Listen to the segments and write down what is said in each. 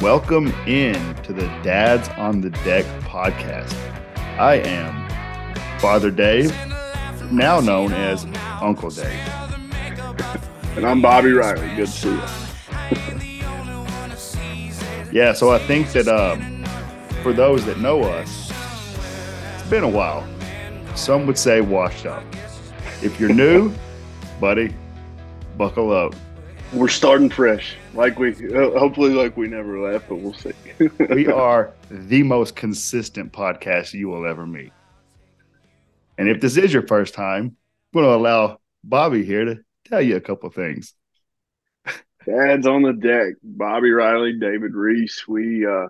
Welcome in to the Dads on the Deck podcast. I am Father Dave, now known as Uncle Dave. And I'm Bobby Riley. Good to see you. Yeah, so I think that um, for those that know us, it's been a while. Some would say washed up. If you're new, buddy, buckle up. We're starting fresh, like we uh, hopefully like we never left, but we'll see. We are the most consistent podcast you will ever meet. And if this is your first time, I'm going to allow Bobby here to tell you a couple things. Dad's on the deck. Bobby Riley, David Reese. We uh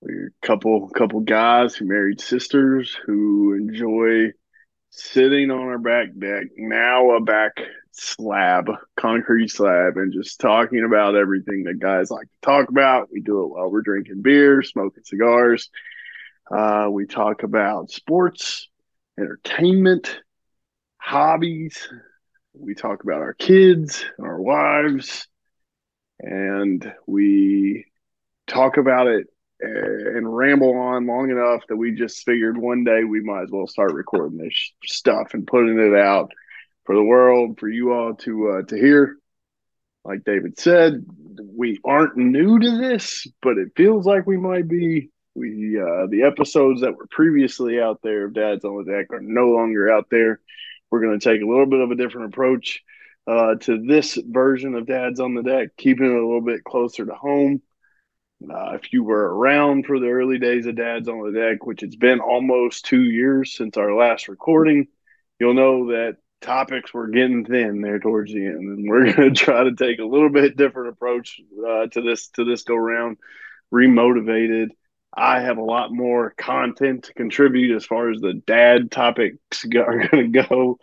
we're a couple couple guys who married sisters who enjoy sitting on our back deck, now a back slab, concrete slab, and just talking about everything that guys like to talk about. We do it while we're drinking beer, smoking cigars. Uh, we talk about sports, entertainment, hobbies. We talk about our kids, our wives, and we talk about it uh, and ramble on long enough that we just figured one day we might as well start recording this stuff and putting it out for the world for you all to uh, to hear. Like David said, we aren't new to this, but it feels like we might be. We uh, the episodes that were previously out there of Dads on the Deck are no longer out there. We're going to take a little bit of a different approach uh, to this version of Dads on the Deck, keeping it a little bit closer to home. Uh, if you were around for the early days of Dads on the Deck, which it's been almost two years since our last recording, you'll know that topics were getting thin there towards the end, and we're going to try to take a little bit different approach uh, to this to this go round. Remotivated. I have a lot more content to contribute as far as the dad topics are going to go.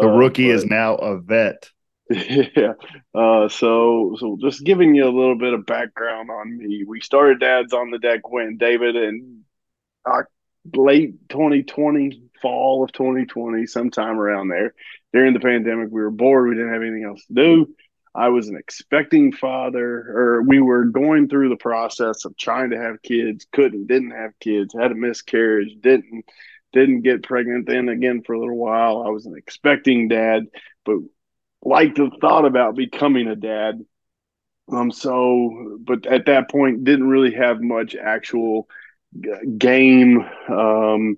The rookie Uh, is now a vet. yeah. Uh, so, so just giving you a little bit of background on me. We started Dads on the Deck when David and uh, late 2020, fall of 2020, sometime around there. During the pandemic, we were bored. We didn't have anything else to do. I was an expecting father, or we were going through the process of trying to have kids, couldn't, didn't have kids, had a miscarriage, didn't, didn't get pregnant. Then again, for a little while, I was an expecting dad, but liked the thought about becoming a dad. Um, so, but at that point, didn't really have much actual game, um,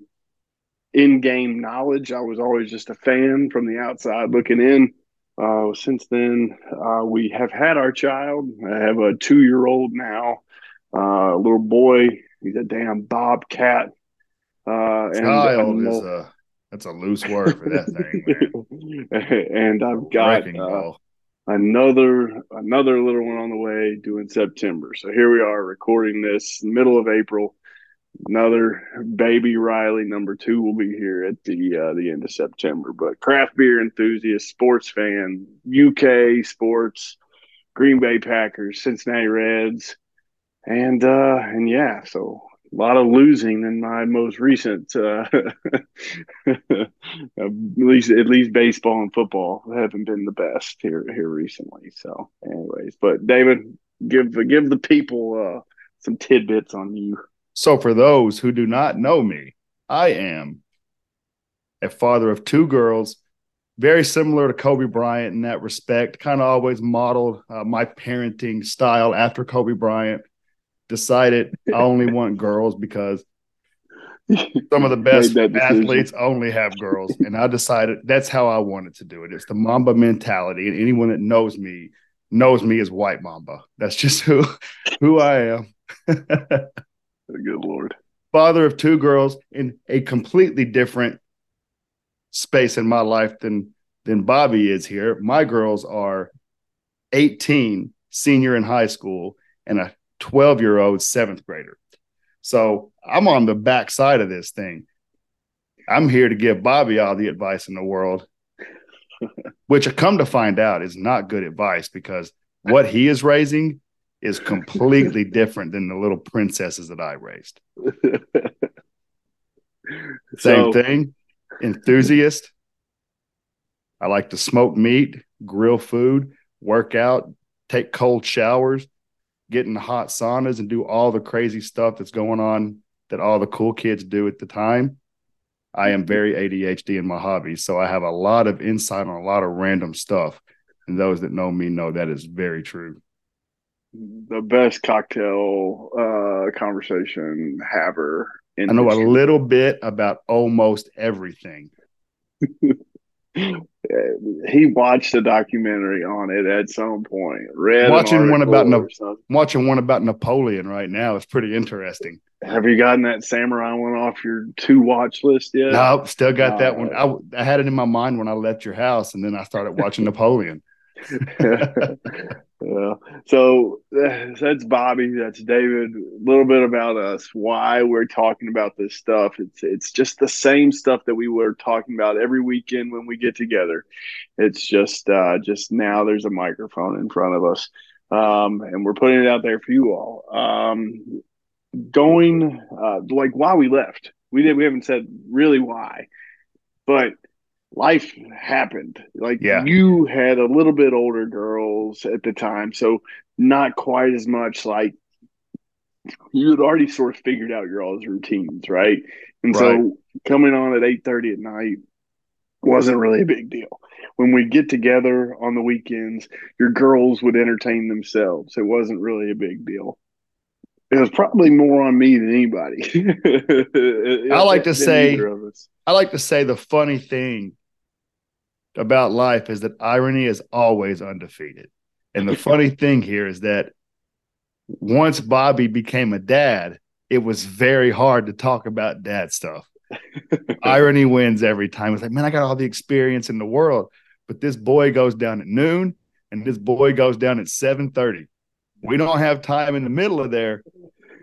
in-game knowledge. I was always just a fan from the outside looking in. Uh, since then, uh, we have had our child. I have a two-year-old now, uh, a little boy. He's a damn bobcat. Uh, and Child is a that's a loose word for that thing, and I've got uh, another another little one on the way due in September. So here we are recording this middle of April. Another baby Riley number two will be here at the uh, the end of September. But craft beer enthusiast, sports fan, UK sports, Green Bay Packers, Cincinnati Reds, and uh, and yeah, so a lot of losing in my most recent uh, at least at least baseball and football haven't been the best here here recently so anyways but david give give the people uh, some tidbits on you So, for those who do not know me, I am a father of two girls, very similar to Kobe Bryant in that respect. Kind of always modeled uh, my parenting style after Kobe Bryant. Decided I only want girls because some of the best Made that decision. athletes only have girls. And I decided that's how I wanted to do it. It's the Mamba mentality. And anyone that knows me knows me as White Mamba. That's just who who I am. good lord father of two girls in a completely different space in my life than than Bobby is here. My girls are 18, senior in high school, and a 12 year old seventh grader. So I'm on the back side of this thing. I'm here to give Bobby all the advice in the world, which I come to find out is not good advice because what he is raising is completely different than the little princesses that I raised. Same So- thing. Enthusiast. I like to smoke meat, grill food, work out, take cold showers. get in hot saunas and do all the crazy stuff that's going on that all the cool kids do at the time. I am very ADHD in my hobbies, so I have a lot of insight on a lot of random stuff. And those that know me know that is very true. The best cocktail uh, conversation haver. I know history. a little bit about almost everything. he watched a documentary on it at some point. Read watching one about Na- watching one about Napoleon right now. It's pretty interesting. Have you gotten that samurai one off your two watch list yet? No, still got that one. I, I had it in my mind when I left your house, and then I started watching Napoleon. yeah. So that's Bobby. That's David. A little bit about us. Why we're talking about this stuff. It's it's just the same stuff that we were talking about every weekend when we get together. It's just uh, just now there's a microphone in front of us, um, and we're putting it out there for you all. Um, going uh, like why we left. We did. We haven't said really why, but life happened. Like yeah. you had a little bit older girls at the time, so not quite as much like you had already sort of figured out your all's routines, right? And right. so coming on at eight thirty at night wasn't really a big deal. When we get together on the weekends, your girls would entertain themselves. It wasn't really a big deal. It was probably more on me than anybody. I like to say I like to say the funny thing about life is that irony is always undefeated. And the funny thing here is that once Bobby became a dad, it was very hard to talk about dad stuff. irony wins every time. It's like, man, I got all the experience in the world, but this boy goes down at noon and this boy goes down at 7:30. We don't have time in the middle of there.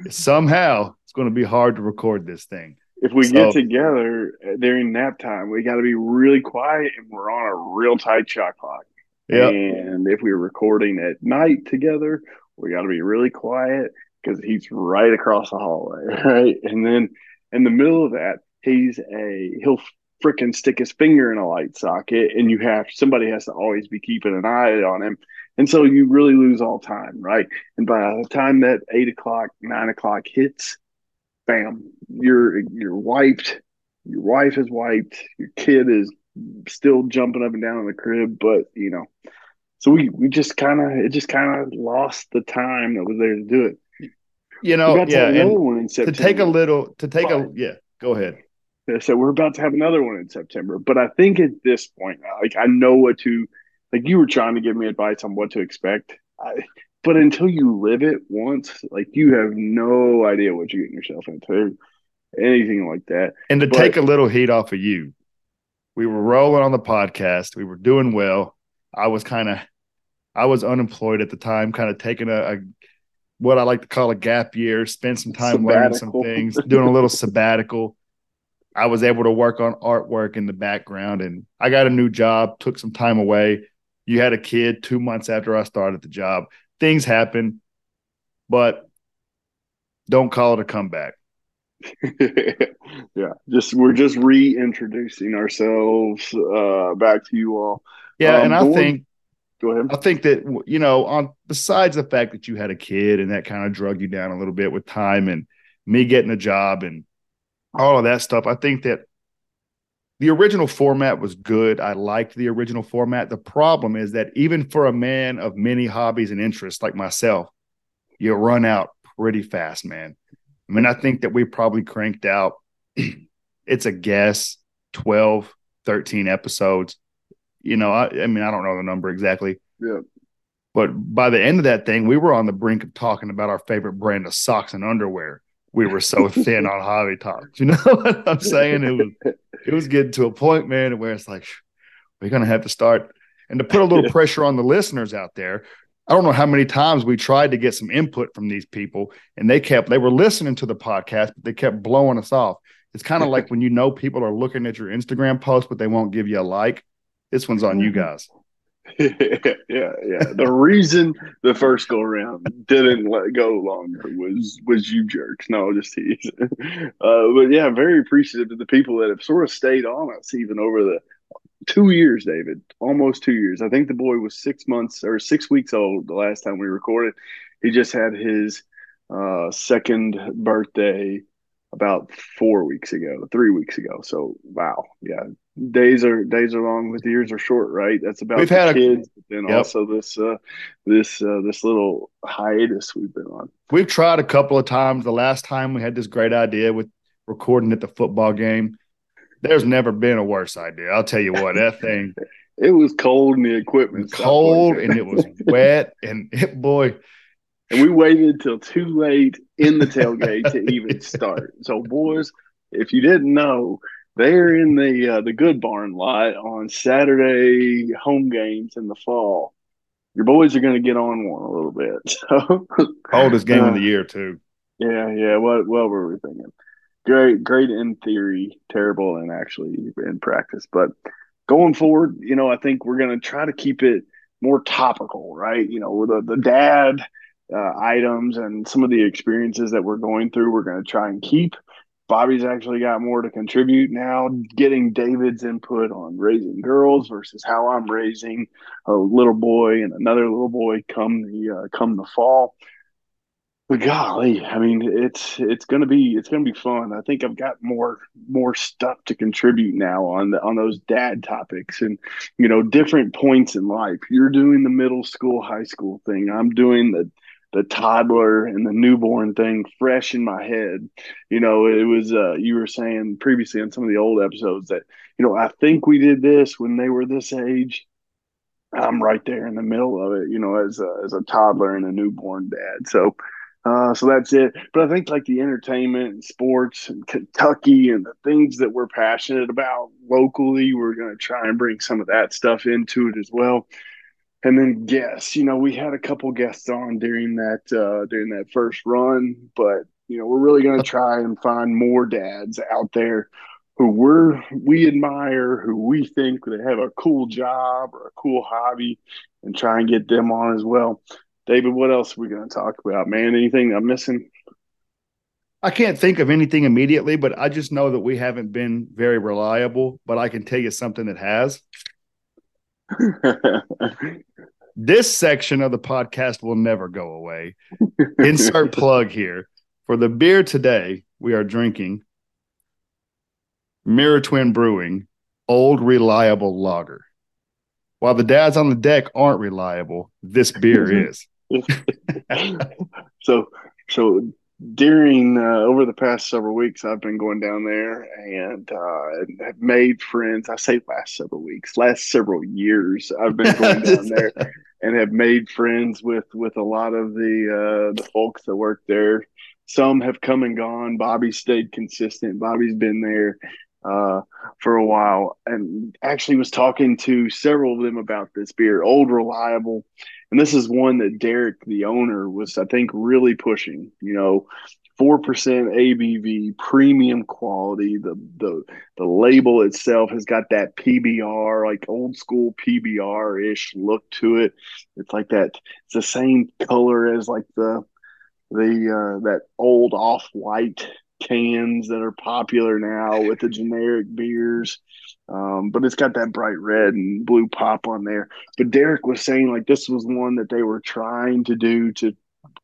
Somehow it's going to be hard to record this thing if we so, get together uh, during nap time, we got to be really quiet and we're on a real tight shot clock. Yep. And if we're recording at night together, we got to be really quiet because he's right across the hallway, right? And then in the middle of that, he's a he'll freaking stick his finger in a light socket, and you have somebody has to always be keeping an eye on him. And so you really lose all time, right? And by the time that eight o'clock, nine o'clock hits, bam, you're you're wiped. Your wife is wiped. Your kid is still jumping up and down in the crib, but you know, so we we just kind of it just kind of lost the time that was there to do it. You know, yeah, and to take a little to take but, a yeah. Go ahead. So we're about to have another one in September, but I think at this point, like I know what to like. You were trying to give me advice on what to expect. I, but until you live it once, like you have no idea what you're getting yourself into, anything like that. And to but, take a little heat off of you, we were rolling on the podcast. We were doing well. I was kind of, I was unemployed at the time, kind of taking a, a, what I like to call a gap year, spend some time sabbatical. learning some things, doing a little sabbatical. I was able to work on artwork in the background and I got a new job, took some time away. You had a kid two months after I started the job things happen, but don't call it a comeback. yeah, just we're just reintroducing ourselves uh, back to you all. Yeah, um, and I think go ahead. I think that you know, on besides the fact that you had a kid and that kind of drug you down a little bit with time and me getting a job and all of that stuff, I think that the original format was good. I liked the original format. The problem is that even for a man of many hobbies and interests like myself, you run out pretty fast, man. I mean, I think that we probably cranked out, it's a guess, 12, 13 episodes. You know, I, I mean, I don't know the number exactly. Yeah. But by the end of that thing, we were on the brink of talking about our favorite brand of socks and underwear we were so thin on hobby talks. You know what I'm saying? It was it was getting to a point, man, where it's like we're gonna have to start and to put a little pressure on the listeners out there. I don't know how many times we tried to get some input from these people, and they kept they were listening to the podcast, but they kept blowing us off. It's kind of like when you know people are looking at your Instagram post, but they won't give you a like. This one's on you mm-hmm. guys. yeah, yeah. The reason the first go around didn't let go longer was was you jerks. No, just teasing. Uh, but yeah, very appreciative to the people that have sort of stayed on us even over the two years, David. Almost two years. I think the boy was six months or six weeks old the last time we recorded. he just had his uh, second birthday about four weeks ago, three weeks ago. So wow, yeah, days are days are long, but years are short, right? That's about We've had a- kids, and Yep. also this uh, this uh, this little hiatus we've been on. We've tried a couple of times. The last time we had this great idea with recording at the football game. There's never been a worse idea. I'll tell you what, that thing It was cold and the equipment cold and it was wet and it boy, and we waited till too late in the tailgate to even start. So, boys, if you didn't know, they're in the uh, the Good Barn lot on Saturday home games in the fall. Your boys are going to get on one a little bit. So, coldest game of Uh, the year too. yeah, yeah. What what were we thinking? Great, great in theory, terrible in actually in practice. But going forward, you know, I think we're going to try to keep it more topical, right? You know, the the dad uh, items and some of the experiences that we're going through, we're going to try and keep. Bobby's actually got more to contribute now, getting David's input on raising girls versus how I'm raising a little boy and another little boy come the uh, come the fall. But golly, I mean, it's it's gonna be it's gonna be fun. I think I've got more more stuff to contribute now on the, on those dad topics and you know different points in life. You're doing the middle school, high school thing. I'm doing the the toddler and the newborn thing fresh in my head. You know, it was uh, you were saying previously on some of the old episodes that you know I think we did this when they were this age. I'm right there in the middle of it, you know, as a, as a toddler and a newborn dad. So, uh, so that's it. But I think like the entertainment and sports and Kentucky and the things that we're passionate about locally, we're going to try and bring some of that stuff into it as well. And then guests, you know, we had a couple guests on during that uh, during that first run, but you know, we're really going to try and find more dads out there who we're we admire, who we think they have a cool job or a cool hobby, and try and get them on as well. David, what else are we going to talk about, man? Anything I'm missing? I can't think of anything immediately, but I just know that we haven't been very reliable. But I can tell you something that has. This section of the podcast will never go away. Insert plug here. For the beer today, we are drinking Mirror Twin Brewing Old Reliable Lager. While the dads on the deck aren't reliable, this beer is. so, so during uh, over the past several weeks, I've been going down there and uh, have made friends. I say last several weeks, last several years, I've been going down there and have made friends with with a lot of the uh, the folks that work there. Some have come and gone. Bobby stayed consistent. Bobby's been there uh, for a while, and actually was talking to several of them about this beer, Old Reliable, and this is one that Derek, the owner, was I think really pushing. You know, four percent ABV, premium quality. The the the label itself has got that PBR, like old school PBR ish look to it. It's like that. It's the same color as like the the uh, that old off white cans that are popular now with the generic beers. Um, but it's got that bright red and blue pop on there. But Derek was saying like this was one that they were trying to do to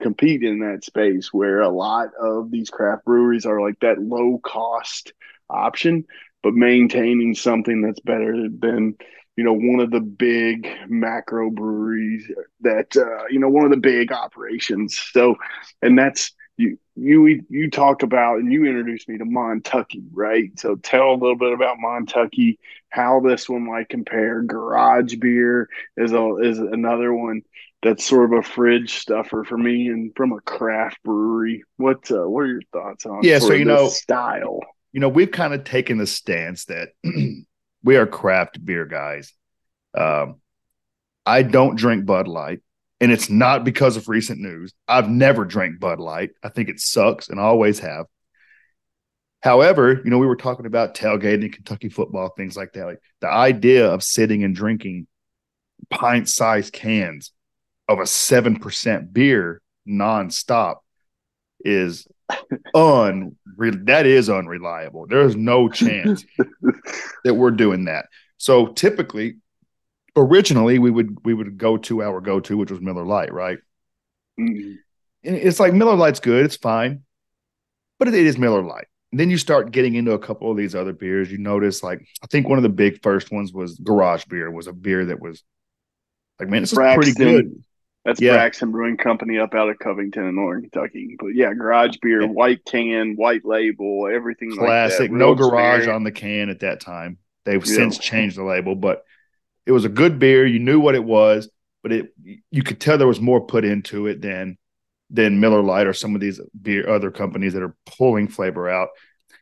compete in that space where a lot of these craft breweries are like that low cost option, but maintaining something that's better than you know one of the big macro breweries that uh, you know one of the big operations. So, and that's you you you talk about and you introduced me to Montucky, right? So tell a little bit about Montucky, how this one might compare. Garage beer is a is another one that's sort of a fridge stuffer for me and from a craft brewery. What uh, what are your thoughts on Yeah, so you know- style? you know, we've kind of taken the stance that we are craft beer guys. Um, I don't drink Bud Light, and it's not because of recent news. I've never drank Bud Light. I think it sucks, and I always have. However, you know, we were talking about tailgating, Kentucky football, things like that. Like the idea of sitting and drinking pint-sized cans of a seven percent beer nonstop is un that is unreliable. There is no chance that we're doing that. So typically, originally we would we would go to our go to, which was Miller Lite, right? Mm, it's like Miller Lite's good, it's fine, but it is Miller Lite. And then you start getting into a couple of these other beers. You notice, like, I think one of the big first ones was Garage Beer, was a beer that was like, man, this is pretty good. That's yeah. Braxton Brewing Company up out of Covington in Northern Kentucky. But yeah, garage beer, yeah. white can, white label, everything classic. Like no garage beer. on the can at that time. They've yeah. since changed the label, but it was a good beer. You knew what it was, but it you could tell there was more put into it than than Miller Lite or some of these beer other companies that are pulling flavor out.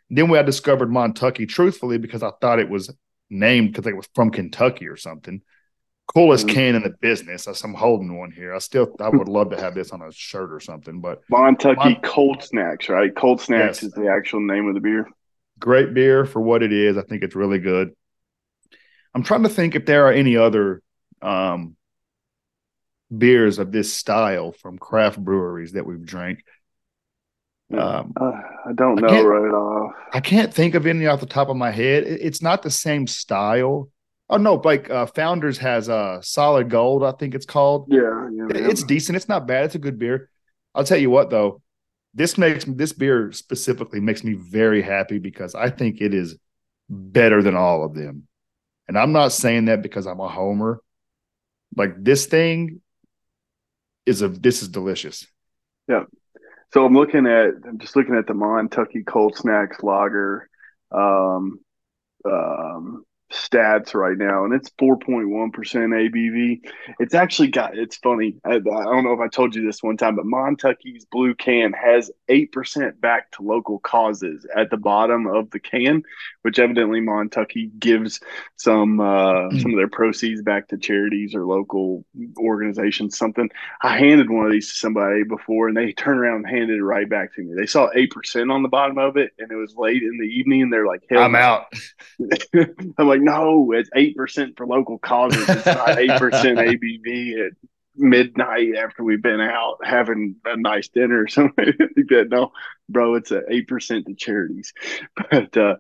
then we I discovered Montucky, truthfully, because I thought it was named because it was from Kentucky or something coolest mm-hmm. can in the business. I'm holding one here. I still I would love to have this on a shirt or something. But Montucky Mon- Cold Snacks, right? Cold Snacks yes. is the actual name of the beer. Great beer for what it is. I think it's really good. I'm trying to think if there are any other um, beers of this style from craft breweries that we've drank. Um, uh, I don't know I right off. I can't think of any off the top of my head. It's not the same style Oh no, like uh, Founders has a uh, solid gold, I think it's called. Yeah, yeah, it's decent. It's not bad. It's a good beer. I'll tell you what though, this makes this beer specifically makes me very happy because I think it is better than all of them. And I'm not saying that because I'm a homer. Like this thing is a this is delicious. Yeah. So I'm looking at I'm just looking at the Montucky Cold Snacks Lager. Um, um, stats right now, and it's 4.1% ABV. It's actually got, it's funny. I, I, don't know if I told you this one time, but Montucky's blue can has 8% back to local causes at the bottom of the can, which evidently Montucky gives some, uh, mm. some of their proceeds back to charities or local organizations, something. I handed one of these to somebody before and they turned around and handed it right back to me. They saw 8% on the bottom of it and it was late in the evening and they're like, I'm out. I'm like, no, it's eight percent for local causes. It's not eight percent ABV at midnight after we've been out having a nice dinner or something like that. No, bro, it's a eight percent to charities. But uh,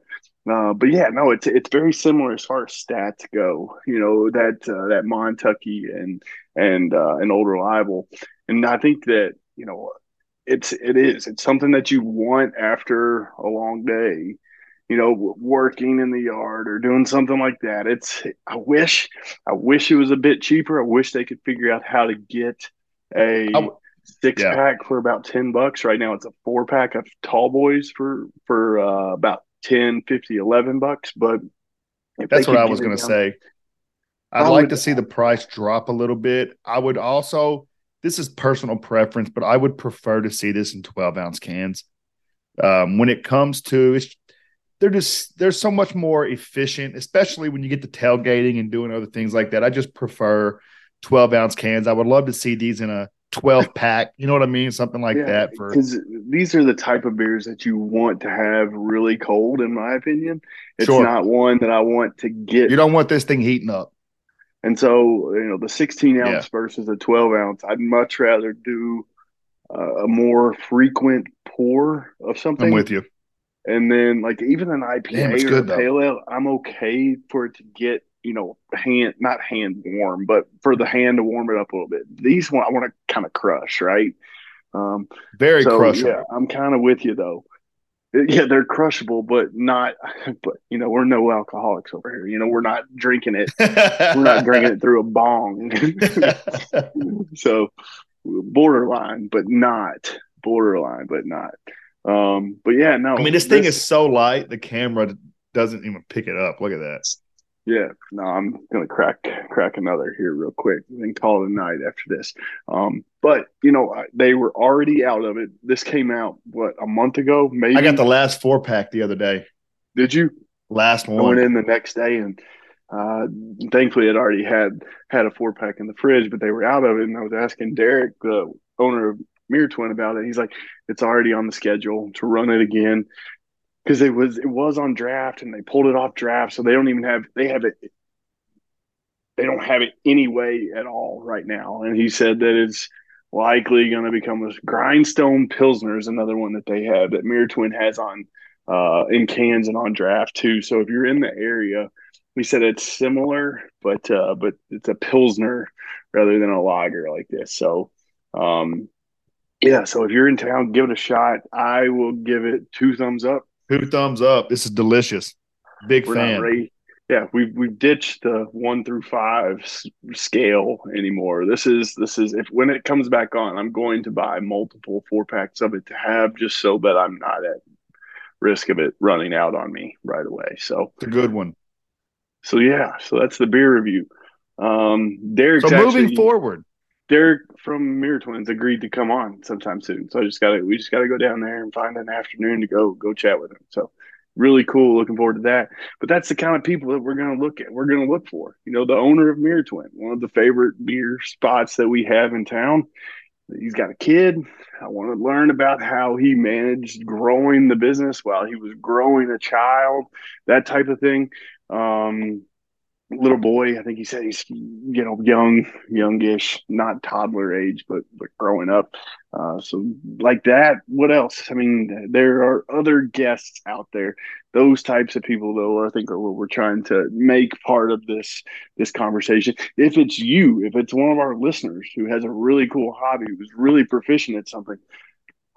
uh, but yeah, no, it's it's very similar as far as stats go. You know that uh, that Montucky and and uh, an Old Reliable, and I think that you know it's it is it's something that you want after a long day you know, working in the yard or doing something like that. It's I wish I wish it was a bit cheaper. I wish they could figure out how to get a six yeah. pack for about 10 bucks. Right now it's a four pack of tall boys for for uh, about 10, 50, 11 bucks, but that's what I was going to say. I'd like to see the price drop a little bit. I would also this is personal preference, but I would prefer to see this in 12 ounce cans. Um, when it comes to it's they're just they're so much more efficient, especially when you get to tailgating and doing other things like that. I just prefer 12 ounce cans. I would love to see these in a 12 pack. You know what I mean? Something like yeah, that. For because these are the type of beers that you want to have really cold, in my opinion. It's sure. not one that I want to get. You don't want this thing heating up. And so, you know, the 16 ounce yeah. versus the 12 ounce, I'd much rather do uh, a more frequent pour of something. I'm with you. And then like even an IPA Damn, or good, a pale ale, I'm okay for it to get you know hand not hand warm, but for the hand to warm it up a little bit. These one I want to kind of crush, right? Um, Very so, crushable. Yeah, I'm kind of with you though. Yeah, they're crushable, but not. But you know, we're no alcoholics over here. You know, we're not drinking it. we're not drinking it through a bong. so borderline, but not borderline, but not. Um, but yeah, no. I mean, this, this, thing is so light, the camera doesn't even pick it up. Look at that. Yeah, no, I'm gonna crack crack another here real quick and call it a night after this. Um, but you know, they were already out of it. This came out what a month ago, maybe. I got the last four pack the other day. Did you? Last one. Went in the next day and uh, thankfully it already had had a four pack in the fridge, but they were out of it. And I was asking Derek, the owner of Mirror Twin about it. He's like, it's already on the schedule to run it again because it was it was on draft and they pulled it off draft, so they don't even have they have it. They don't have it anyway at all right now, and he said that it's likely going to become a grindstone pilsner is another one that they have that Mirror Twin has on uh, in cans and on draft too. So if you're in the area, we said it's similar, but uh, but it's a pilsner rather than a lager like this. So um, Yeah, so if you're in town, give it a shot. I will give it two thumbs up. Two thumbs up. This is delicious. Big We're fan. Yeah, we've we've ditched the one through five s- scale anymore. This is this is if when it comes back on, I'm going to buy multiple four packs of it to have just so that I'm not at risk of it running out on me right away. So It's a good one. so yeah, so that's the beer review. Um, Derek's So moving actually- forward, Derek from Mirror Twins agreed to come on sometime soon. So I just gotta we just gotta go down there and find an afternoon to go go chat with him. So really cool. Looking forward to that. But that's the kind of people that we're gonna look at. We're gonna look for. You know, the owner of Mirror Twin, one of the favorite beer spots that we have in town. He's got a kid. I want to learn about how he managed growing the business while he was growing a child, that type of thing. Um, little boy. I think he said he's you know young, youngish, not toddler age, but but growing up. Uh, so like that. What else? I mean, there are other guests out there. Those types of people, though, I think are what we're trying to make part of this this conversation. If it's you, if it's one of our listeners who has a really cool hobby, who's really proficient at something.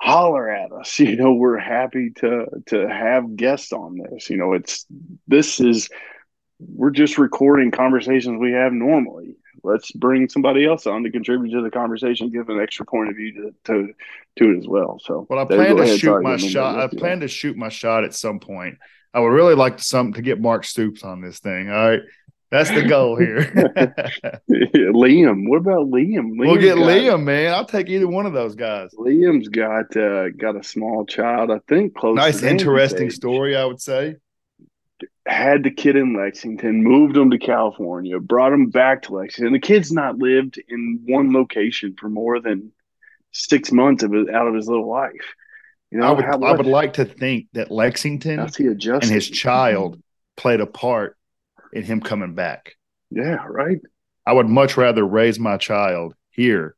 Holler at us. You know, we're happy to to have guests on this. You know, it's this is we're just recording conversations we have normally. Let's bring somebody else on to contribute to the conversation, give an extra point of view to to, to it as well. So, well, I plan to ahead. shoot my didn't mean to shot. I plan to shoot my shot at some point. I would really like to some to get Mark Stoops on this thing. All right, that's the goal here. Liam, what about Liam? we'll get got- Liam, man. I'll take either one of those guys. Liam's got uh, got a small child, I think, close. Nice, interesting age. story, I would say. Had the kid in Lexington, moved him to California, brought him back to Lexington. The kid's not lived in one location for more than six months of his, out of his little life. You know, I would, how, I would like to think that Lexington and his child played a part in him coming back. Yeah, right. I would much rather raise my child here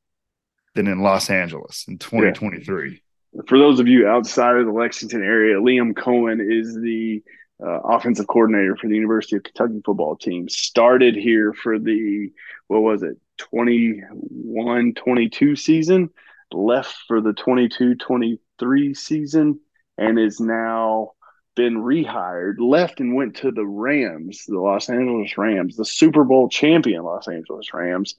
than in Los Angeles in 2023. For those of you outside of the Lexington area, Liam Coen is the uh, offensive coordinator for the University of Kentucky football team. Started here for the, what was it, 21 22 season, left for the 22 23 season, and is now been rehired, left and went to the Rams, the Los Angeles Rams, the Super Bowl champion Los Angeles Rams.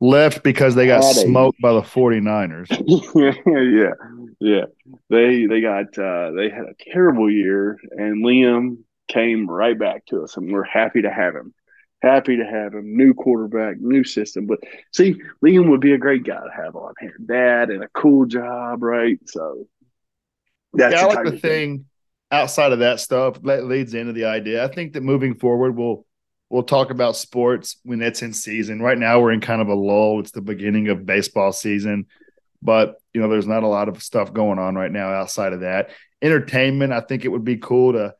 Left because they got smoked by the 49ers. yeah, yeah. They they got uh, they had a terrible year, and Liam came right back to us, and we're happy to have him. Happy to have him. New quarterback, new system. But see, Liam would be a great guy to have on here. Dad and a cool job, right? So that's yeah, the like the of thing outside of that stuff that leads into the idea. I think that moving forward, we'll we'll talk about sports when it's in season. Right now, we're in kind of a lull. It's the beginning of baseball season, but you know, there's not a lot of stuff going on right now outside of that. Entertainment, I think it would be cool to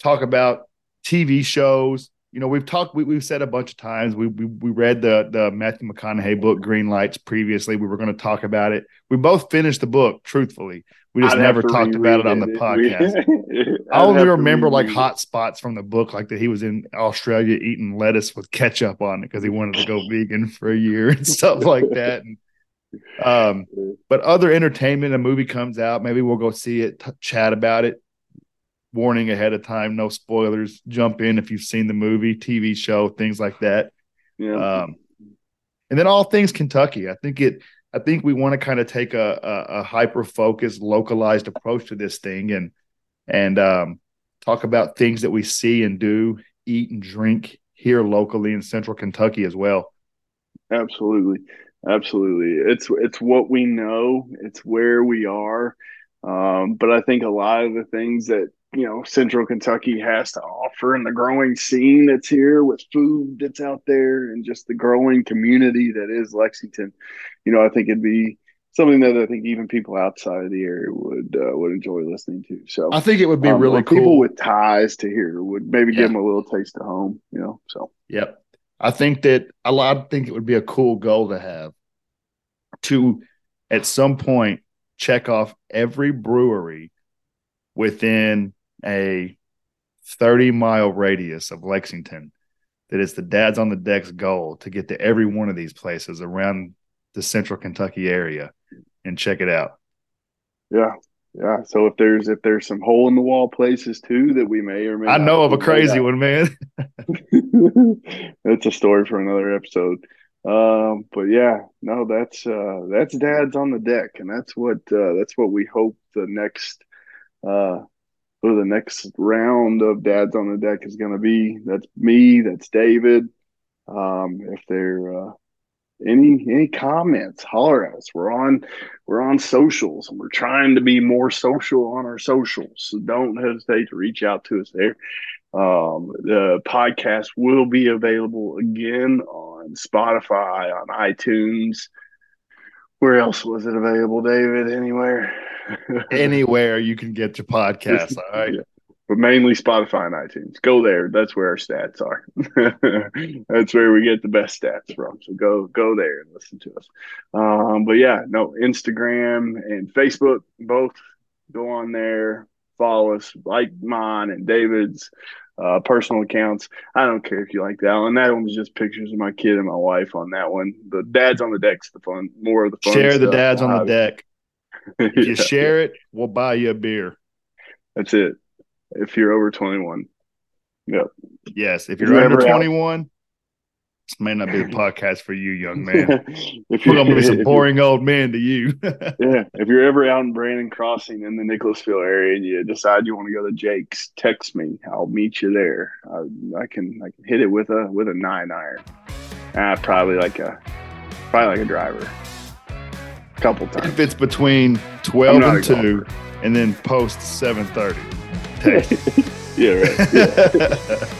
talk about TV shows. You know, we've talked, we, we've said a bunch of times. We, we we read the the Matthew McConaughey book Greenlights previously. We were going to talk about it. We both finished the book. Truthfully, we just I'd never talked about it on the reread podcast. I only remember like hot spots from the book, like that he was in Australia eating lettuce with ketchup on it because he wanted to go vegan for a year and stuff like that. And, um, but other entertainment, a movie comes out, maybe we'll go see it, t- chat about it. Warning ahead of time, no spoilers. Jump in if you've seen the movie, TV show, things like that. Yeah. Um, and then all things Kentucky. I think it. I think we want to kind of take a, a, a hyper focused, localized approach to this thing, and and um, talk about things that we see and do, eat and drink here locally in Central Kentucky as well. Absolutely, absolutely. It's it's what we know. It's where we are. Um, but I think a lot of the things that you know Central Kentucky has to offer, and the growing scene that's here with food that's out there, and just the growing community that is Lexington. You know, I think it'd be something that I think even people outside of the area would uh, would enjoy listening to. So I think it would be um, really or people with ties to here would maybe Yeah. give them a little taste of home. You know, so Yep. I think that a lot I think it would be a cool goal to have to at some point check off every brewery within a 30 mile radius of Lexington. That is the dads on the decks goal to get to every one of these places around the central Kentucky area and check it out. Yeah. Yeah. So if there's if there's some hole in the wall places too that we may or may I not know of a crazy one, man. that's a story for another episode. Um, but yeah, no, that's uh that's dads on the deck, and that's what uh that's what we hope the next uh the next round of dads on the deck is gonna be. That's me, that's David. Um, if there uh any any comments, holler at us. We're on we're on socials and we're trying to be more social on our socials. So don't hesitate to reach out to us there. Um, the podcast will be available again on Spotify, on iTunes. Where else was it available, David? Anywhere? Anywhere you can get your podcast. All right. Yeah. But mainly Spotify and iTunes. Go there. That's where our stats are. That's where we get the best stats from. So go go there and listen to us. Um, but yeah, no, Instagram and Facebook both go on there, follow us, like mine and David's uh, personal accounts. I don't care if you like that one. That one's just pictures of my kid and my wife on that one. The dads on the deck's the fun, more of the fun. Share the dads on the deck. If you yeah, share it, we'll buy you a beer. that's it. If you're over 21. Yep. Yes. If If you're you're under ever out- 21, this may not be a podcast for you, young man. if We're gonna be some boring old men to you. Yeah, if you're ever out in Brannon Crossing in the Nicholasville area and you decide you want to go to Jake's, text me. I'll meet you there. I, I can I can hit it with a with a nine iron. Uh, probably like a probably like a driver. A couple times. if it's between 12 and a 2 and then post 7.30 text yeah, right.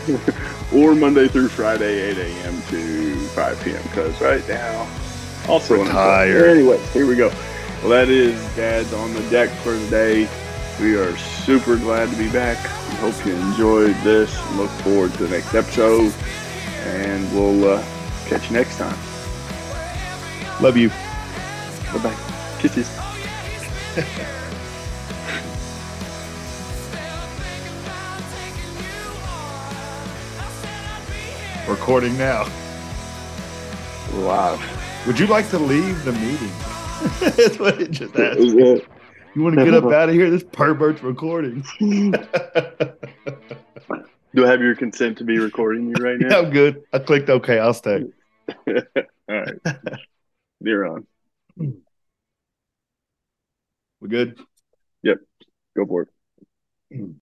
Yeah. Or Monday through Friday, 8 a.m. to 5 p.m. Because right now, also Retired. Anyways, here we go. Well, that is Dad's on the deck for the day. We are super glad to be back. We hope you enjoyed this. Look forward to the next episode, and we'll uh, catch you next time. love you Bye bye. Kisses. recording now Live. would you like to leave the meeting that's what it just asked Is it? you want to get up out of here this pervert's recording Do I have your consent to be recording you right now? i'm good i clicked okay i'll stay All right. You're on. we good Yep. Go for it.